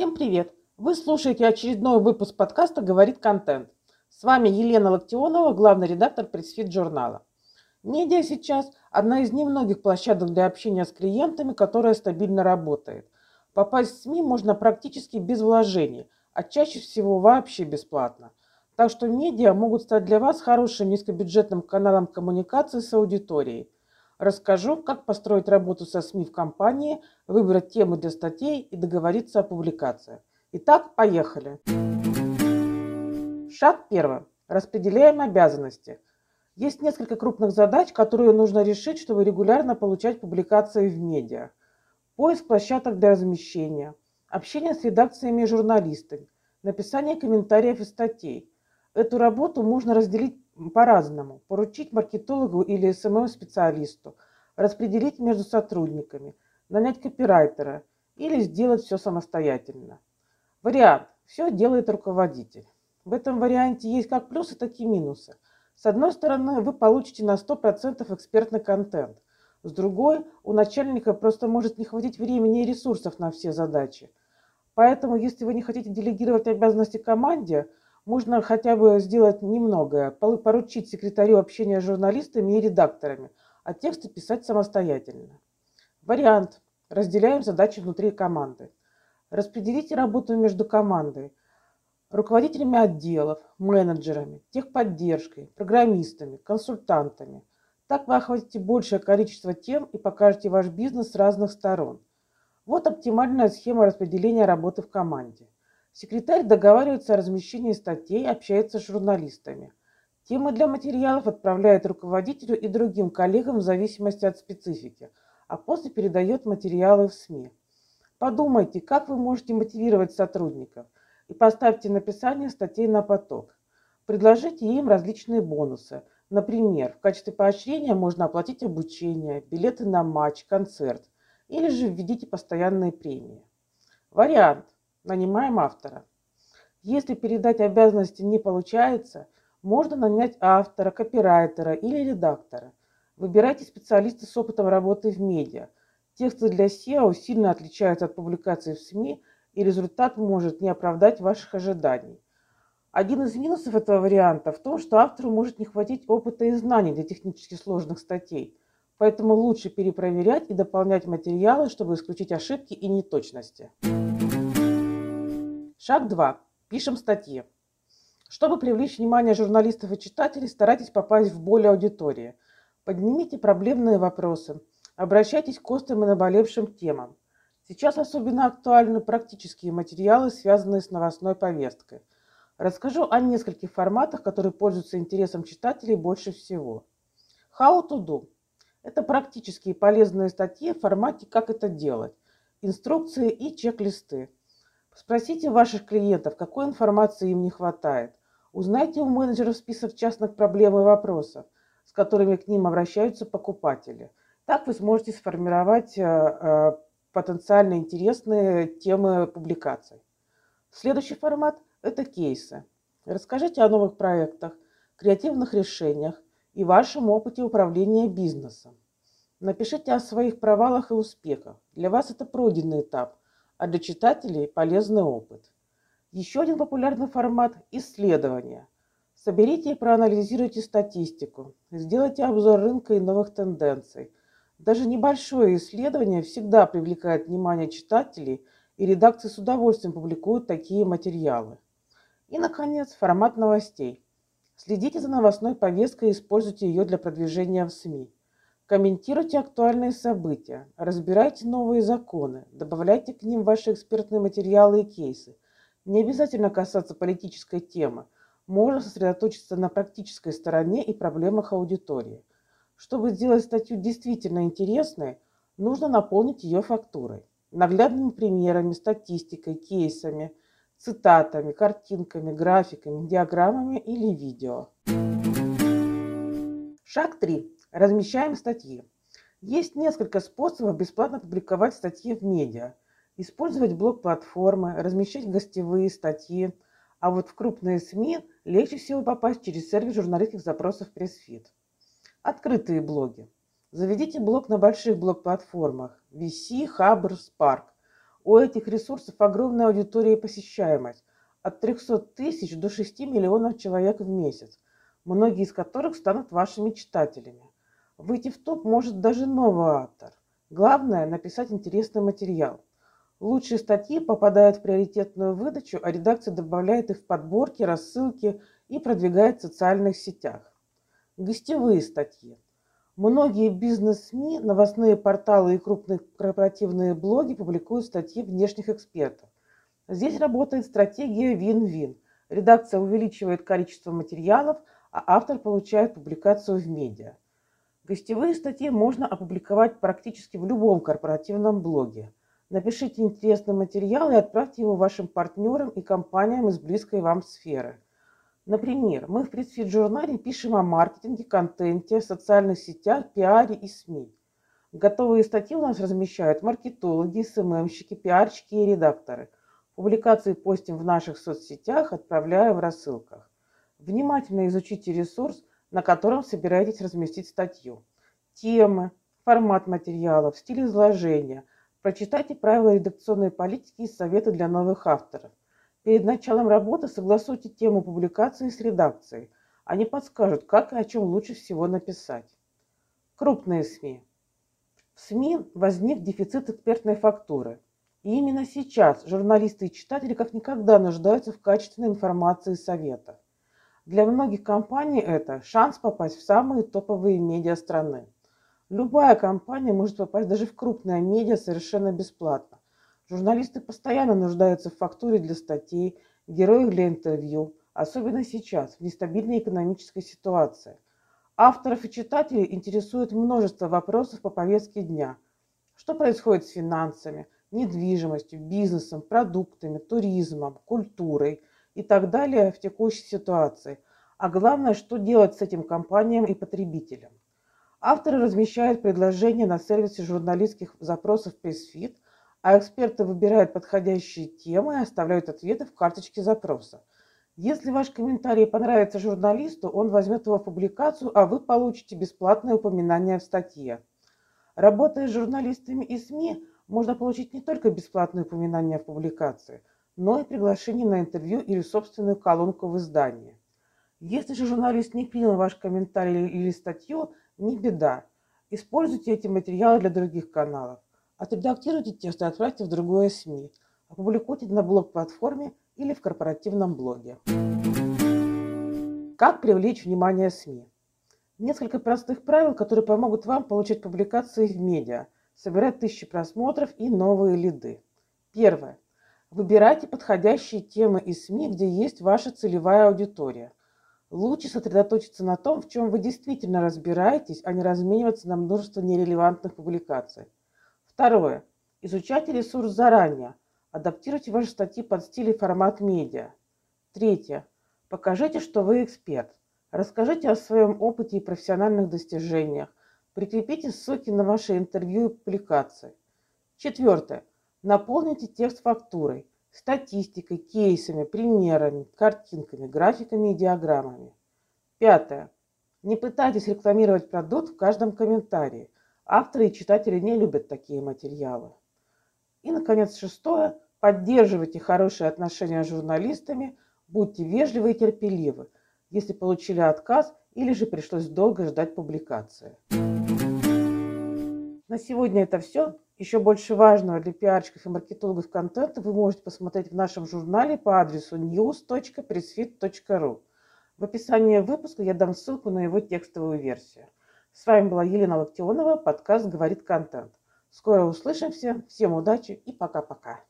Всем привет! Вы слушаете очередной выпуск подкаста «Говорит контент». С вами Елена Локтионова, главный редактор Pressfeed.Журнала. Медиа сейчас одна из немногих площадок для общения с клиентами, которая стабильно работает. Попасть в СМИ можно практически без вложений, а чаще всего вообще бесплатно. Так что медиа могут стать для вас хорошим низкобюджетным каналом коммуникации с аудиторией – Расскажу, как построить работу со СМИ в компании, выбрать темы для статей и договориться о публикациях. Итак, поехали. Шаг первый. Распределяем обязанности. Есть несколько крупных задач, которые нужно решить, чтобы регулярно получать публикации в медиа. Поиск площадок для размещения, общение с редакциями и журналистами, написание комментариев и статей. Эту работу можно разделить по-разному. Поручить маркетологу или СММ-специалисту, распределить между сотрудниками, нанять копирайтера или сделать все самостоятельно. Вариант. Все делает руководитель. В этом варианте есть как плюсы, так и минусы. С одной стороны, вы получите на 100% экспертный контент. С другой, у начальника просто может не хватить времени и ресурсов на все задачи. Поэтому, если вы не хотите делегировать обязанности команде, можно хотя бы сделать немногое, поручить секретарю общения с журналистами и редакторами, а тексты писать самостоятельно. Вариант. Разделяем задачи внутри команды. Распределите работу между командой, руководителями отделов, менеджерами, техподдержкой, программистами, консультантами. Так вы охватите большее количество тем и покажете ваш бизнес с разных сторон. Вот оптимальная схема распределения работы в команде. Секретарь договаривается о размещении статей, общается с журналистами. Темы для материалов отправляет руководителю и другим коллегам в зависимости от специфики, а после передает материалы в СМИ. Подумайте, как вы можете мотивировать сотрудников и поставьте написание статей на поток. Предложите им различные бонусы. Например, в качестве поощрения можно оплатить обучение, билеты на матч, концерт или же введите постоянные премии. Вариант – нанимаем автора. Если передать обязанности не получается, можно нанять автора, копирайтера или редактора. Выбирайте специалиста с опытом работы в медиа. Тексты для SEO сильно отличаются от публикаций в СМИ, и результат может не оправдать ваших ожиданий. Один из минусов этого варианта в том, что автору может не хватить опыта и знаний для технически сложных статей. Поэтому лучше перепроверять и дополнять материалы, чтобы исключить ошибки и неточности. Шаг 2. Пишем статьи. Чтобы привлечь внимание журналистов и читателей, старайтесь попасть в более аудитории. Поднимите проблемные вопросы. Обращайтесь к острым и наболевшим темам. Сейчас особенно актуальны практические материалы, связанные с новостной повесткой. Расскажу о нескольких форматах, которые пользуются интересом читателей больше всего. How to do – это практические полезные статьи в формате «Как это делать», инструкции и чек-листы. Спросите ваших клиентов, какой информации им не хватает. Узнайте у менеджеров список частных проблем и вопросов, с которыми к ним обращаются покупатели. Так вы сможете сформировать э, э, потенциально интересные темы публикаций. Следующий формат – это кейсы. Расскажите о новых проектах, креативных решениях и вашем опыте управления бизнесом. Напишите о своих провалах и успехах. Для вас это пройденный этап, а для читателей полезный опыт. Еще один популярный формат – исследования. Соберите и проанализируйте статистику, сделайте обзор рынка и новых тенденций. Даже небольшое исследование всегда привлекает внимание читателей, и редакции с удовольствием публикуют такие материалы. И, наконец, формат новостей. Следите за новостной повесткой и используйте ее для продвижения в СМИ. Комментируйте актуальные события, разбирайте новые законы, добавляйте к ним ваши экспертные материалы и кейсы. Не обязательно касаться политической темы. Можно сосредоточиться на практической стороне и проблемах аудитории. Чтобы сделать статью действительно интересной, нужно наполнить ее фактурой, наглядными примерами, статистикой, кейсами, цитатами, картинками, графиками, диаграммами или видео. Шаг 3. Размещаем статьи. Есть несколько способов бесплатно публиковать статьи в медиа. Использовать блог-платформы, размещать гостевые статьи. А вот в крупные СМИ легче всего попасть через сервис журналистских запросов пресс-фит. Открытые блоги. Заведите блог на больших блог-платформах VC, Hubber, Spark. У этих ресурсов огромная аудитория и посещаемость – от 300 тысяч до 6 миллионов человек в месяц, многие из которых станут вашими читателями. Выйти в топ может даже новый автор. Главное – написать интересный материал. Лучшие статьи попадают в приоритетную выдачу, а редакция добавляет их в подборки, рассылки и продвигает в социальных сетях. Гостевые статьи. Многие бизнес-СМИ, новостные порталы и крупные корпоративные блоги публикуют статьи внешних экспертов. Здесь работает стратегия вин-вин. Редакция увеличивает количество материалов, а автор получает публикацию в медиа. Гостевые статьи можно опубликовать практически в любом корпоративном блоге. Напишите интересный материал и отправьте его вашим партнерам и компаниям из близкой вам сферы – Например, мы в Пресфит-журнале пишем о маркетинге, контенте, социальных сетях, пиаре и СМИ. Готовые статьи у нас размещают маркетологи, СММщики, пиарщики и редакторы. Публикации постим в наших соцсетях, отправляя в рассылках. Внимательно изучите ресурс, на котором собираетесь разместить статью. Темы, формат материалов, стиль изложения. Прочитайте правила редакционной политики и советы для новых авторов. Перед началом работы согласуйте тему публикации с редакцией. Они подскажут, как и о чем лучше всего написать. Крупные СМИ. В СМИ возник дефицит экспертной фактуры. И именно сейчас журналисты и читатели как никогда нуждаются в качественной информации и советах. Для многих компаний это шанс попасть в самые топовые медиа страны. Любая компания может попасть даже в крупное медиа совершенно бесплатно. Журналисты постоянно нуждаются в фактуре для статей, героях для интервью, особенно сейчас, в нестабильной экономической ситуации. Авторов и читателей интересует множество вопросов по повестке дня. Что происходит с финансами, недвижимостью, бизнесом, продуктами, туризмом, культурой и так далее в текущей ситуации. А главное, что делать с этим компаниям и потребителям. Авторы размещают предложения на сервисе журналистских запросов PaceFit – а эксперты выбирают подходящие темы и оставляют ответы в карточке запроса. Если ваш комментарий понравится журналисту, он возьмет его в публикацию, а вы получите бесплатное упоминание в статье. Работая с журналистами и СМИ, можно получить не только бесплатное упоминание в публикации, но и приглашение на интервью или собственную колонку в издании. Если же журналист не принял ваш комментарий или статью, не беда. Используйте эти материалы для других каналов. Отредактируйте текст и отправьте в другое СМИ. Опубликуйте на блог-платформе или в корпоративном блоге. Как привлечь внимание СМИ? Несколько простых правил, которые помогут вам получать публикации в медиа, собирать тысячи просмотров и новые лиды. Первое. Выбирайте подходящие темы из СМИ, где есть ваша целевая аудитория. Лучше сосредоточиться на том, в чем вы действительно разбираетесь, а не размениваться на множество нерелевантных публикаций. Второе. Изучайте ресурс заранее. Адаптируйте ваши статьи под стиль и формат медиа. Третье. Покажите, что вы эксперт. Расскажите о своем опыте и профессиональных достижениях. Прикрепите ссылки на ваши интервью и публикации. Четвертое. Наполните текст фактурой, статистикой, кейсами, примерами, картинками, графиками и диаграммами. Пятое. Не пытайтесь рекламировать продукт в каждом комментарии – Авторы и читатели не любят такие материалы. И, наконец, шестое. Поддерживайте хорошие отношения с журналистами, будьте вежливы и терпеливы, если получили отказ или же пришлось долго ждать публикации. На сегодня это все. Еще больше важного для пиарщиков и маркетологов контента вы можете посмотреть в нашем журнале по адресу news.pressfit.ru. В описании выпуска я дам ссылку на его текстовую версию. С вами была Елена Локтионова, подкаст «Говорит контент». Скоро услышимся, всем удачи и пока-пока.